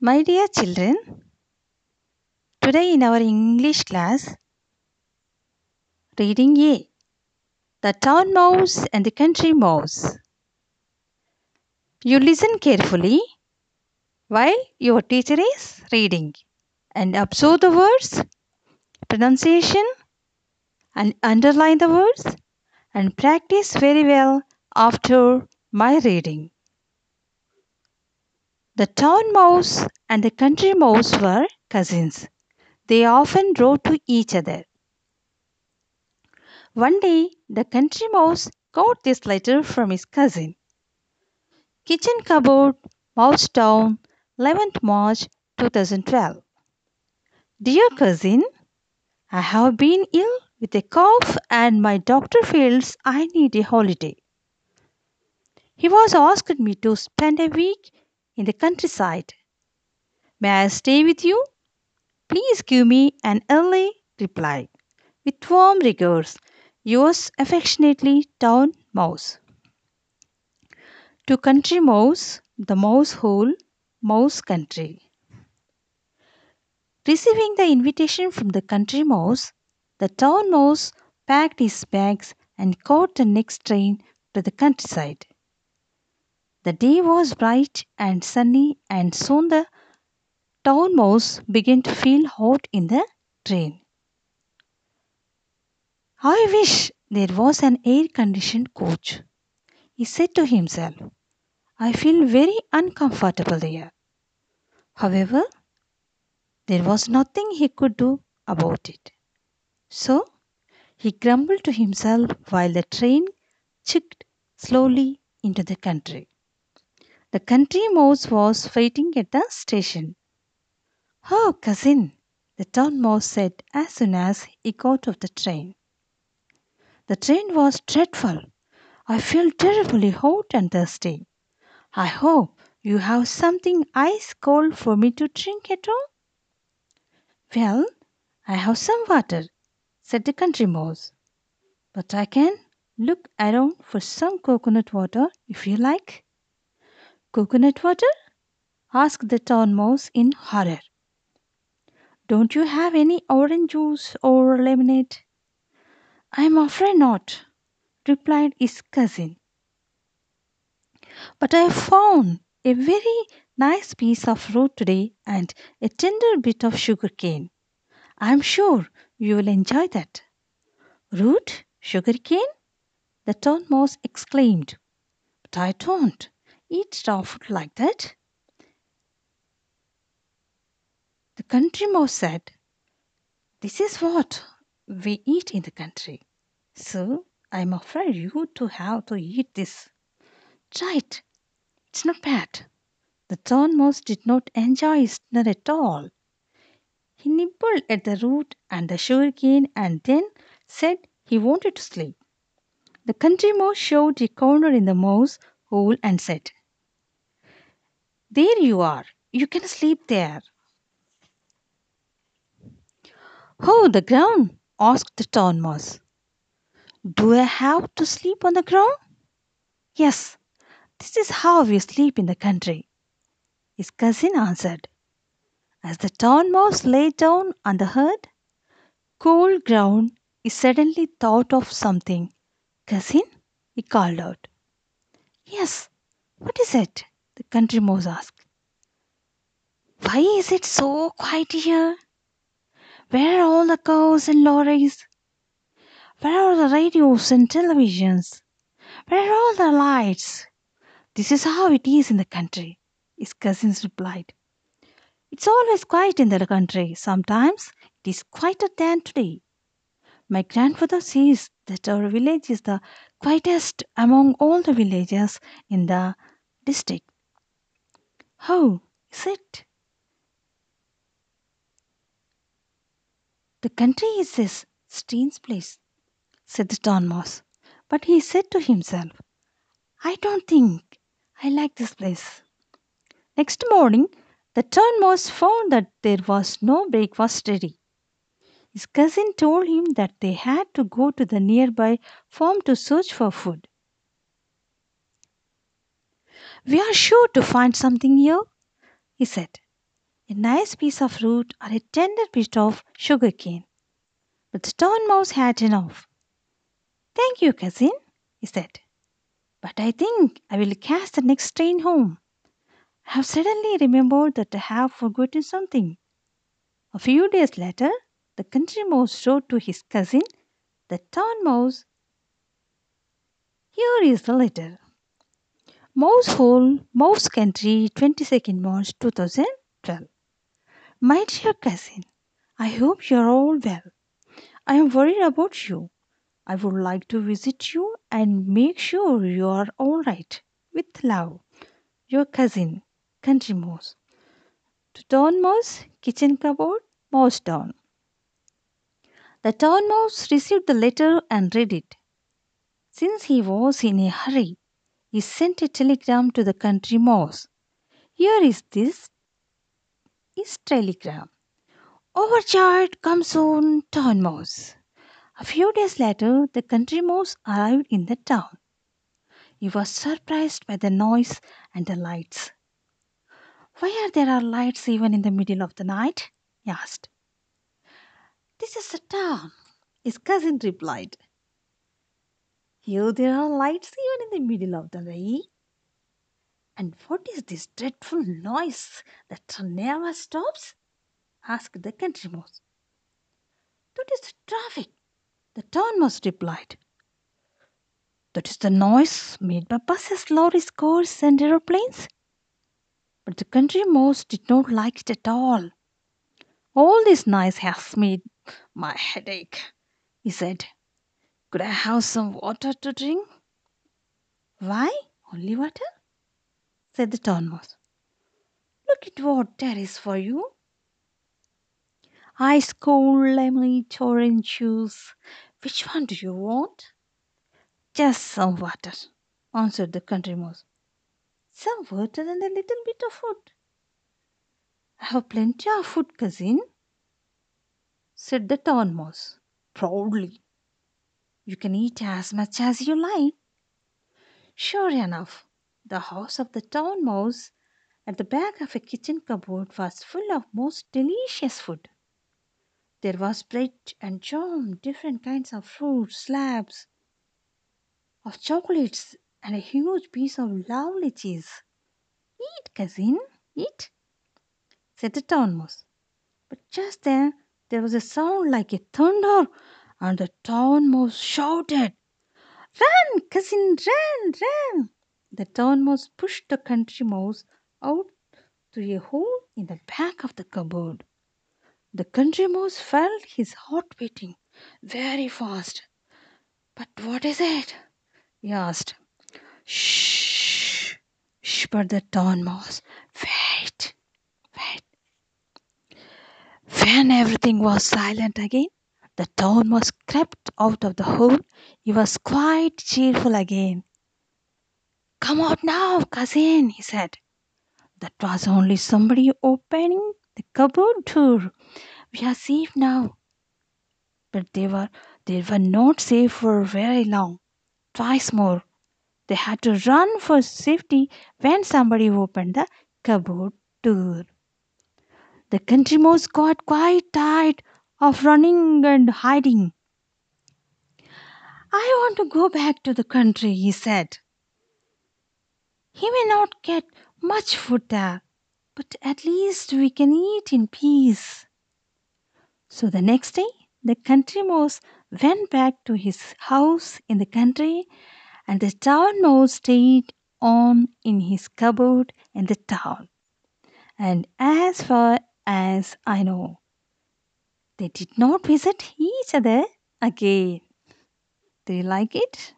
My dear children, today in our English class, reading A The Town Mouse and the Country Mouse. You listen carefully while your teacher is reading and observe the words, pronunciation, and underline the words and practice very well after my reading. The town mouse and the country mouse were cousins. They often wrote to each other. One day, the country mouse got this letter from his cousin. Kitchen cupboard, Mouse Town, 11th March 2012. Dear cousin, I have been ill with a cough and my doctor feels I need a holiday. He was asked me to spend a week in the countryside. May I stay with you? Please give me an early reply. With warm regards, yours affectionately, Town Mouse. To Country Mouse, the mouse hole, Mouse Country. Receiving the invitation from the country mouse, the town mouse packed his bags and caught the next train to the countryside. The day was bright and sunny, and soon the town mouse began to feel hot in the train. I wish there was an air conditioned coach, he said to himself. I feel very uncomfortable here. However, there was nothing he could do about it. So he grumbled to himself while the train chicked slowly into the country. The country mouse was waiting at the station. Oh, cousin, the town mouse said as soon as he got off the train. The train was dreadful. I feel terribly hot and thirsty. I hope you have something ice cold for me to drink at home. Well, I have some water, said the country mouse. But I can look around for some coconut water if you like. Coconut water? asked the town mouse in horror. Don't you have any orange juice or lemonade? I'm afraid not, replied his cousin. But I found a very nice piece of root today and a tender bit of sugar cane. I'm sure you will enjoy that. Root? Sugar cane? The mouse exclaimed. But I don't eat raw food like that. The country mouse said, This is what we eat in the country. So I'm afraid you to have to eat this. Try it. It's not bad. The town mouse did not enjoy his dinner at all. He nibbled at the root and the sugar cane and then said he wanted to sleep. The country mouse showed a corner in the mouse hole and said, There you are. You can sleep there. Oh, the ground? asked the town mouse. Do I have to sleep on the ground? Yes, this is how we sleep in the country. His cousin answered. As the town mouse lay down on the earth, cold ground, he suddenly thought of something. Cousin, he called out. Yes, what is it? The country mouse asked. Why is it so quiet here? Where are all the cows and lorries? Where are the radios and televisions? Where are all the lights? This is how it is in the country, his cousins replied. It's always quiet in the country. Sometimes it is quieter than today. My grandfather says that our village is the quietest among all the villages in the district. How is it? The country is this strange place, said the town mouse. But he said to himself, I don't think I like this place. Next morning, the town mouse found that there was no breakfast ready. His cousin told him that they had to go to the nearby farm to search for food. We are sure to find something here, he said. a nice piece of fruit, or a tender bit of sugar cane. But the Mouse had enough. Thank you, cousin, he said. But I think I will catch the next train home. I have suddenly remembered that I have forgotten something. A few days later, the country mouse wrote to his cousin, the town mouse. Here is the letter. Mouse Hole, Mouse Country, 22nd March 2012. My dear cousin, I hope you are all well. I am worried about you. I would like to visit you and make sure you are all right. With love, your cousin, Country Mouse. To Town Mouse, Kitchen Cupboard, Mouse Town. The Town Mouse received the letter and read it. Since he was in a hurry, he sent a telegram to the Country Mouse. Here is this is telegram. Overjoyed, come soon, Town Mouse. A few days later, the Country Mouse arrived in the town. He was surprised by the noise and the lights. Why are there lights even in the middle of the night? he asked. This is the town, his cousin replied. Here there are lights even in the middle of the day. And what is this dreadful noise that never stops? asked the country mouse. That is the traffic, the town mouse replied. That is the noise made by buses, lorries, cars, and aeroplanes. But the country mouse did not like it at all. All this noise has made my headache, he said. Could I have some water to drink? Why, only water? said the town mouse. Look at what there is for you. Ice cold lemonade orange juice. Which one do you want? Just some water, answered the country mouse. Some water and a little bit of food. I have plenty of food, cousin, said the town mouse proudly. You can eat as much as you like. Sure enough, the house of the town mouse at the back of a kitchen cupboard was full of most delicious food. There was bread and jam, different kinds of fruit, slabs of chocolates, and a huge piece of lovely cheese. Eat, cousin, eat, said the town mouse. But just then there was a sound like a thunder and the town mouse shouted, Run, cousin, run, run! The town mouse pushed the country mouse out through a hole in the back of the cupboard. The country mouse felt his heart beating very fast. But what is it? he asked. Shh, whispered the town mouse. Wait, wait. When everything was silent again, the town mouse crept out of the hole. He was quite cheerful again. Come out now, cousin, he said. That was only somebody opening the cupboard door. We are safe now. But they were they were not safe for very long. Twice more. They had to run for safety when somebody opened the cupboard door. The country mouse got quite tired of running and hiding. I want to go back to the country, he said. He may not get much food there, but at least we can eat in peace. So the next day, the country mouse went back to his house in the country, and the town mouse stayed on in his cupboard in the town. And as far as I know, they did not visit each other again. Do you like it?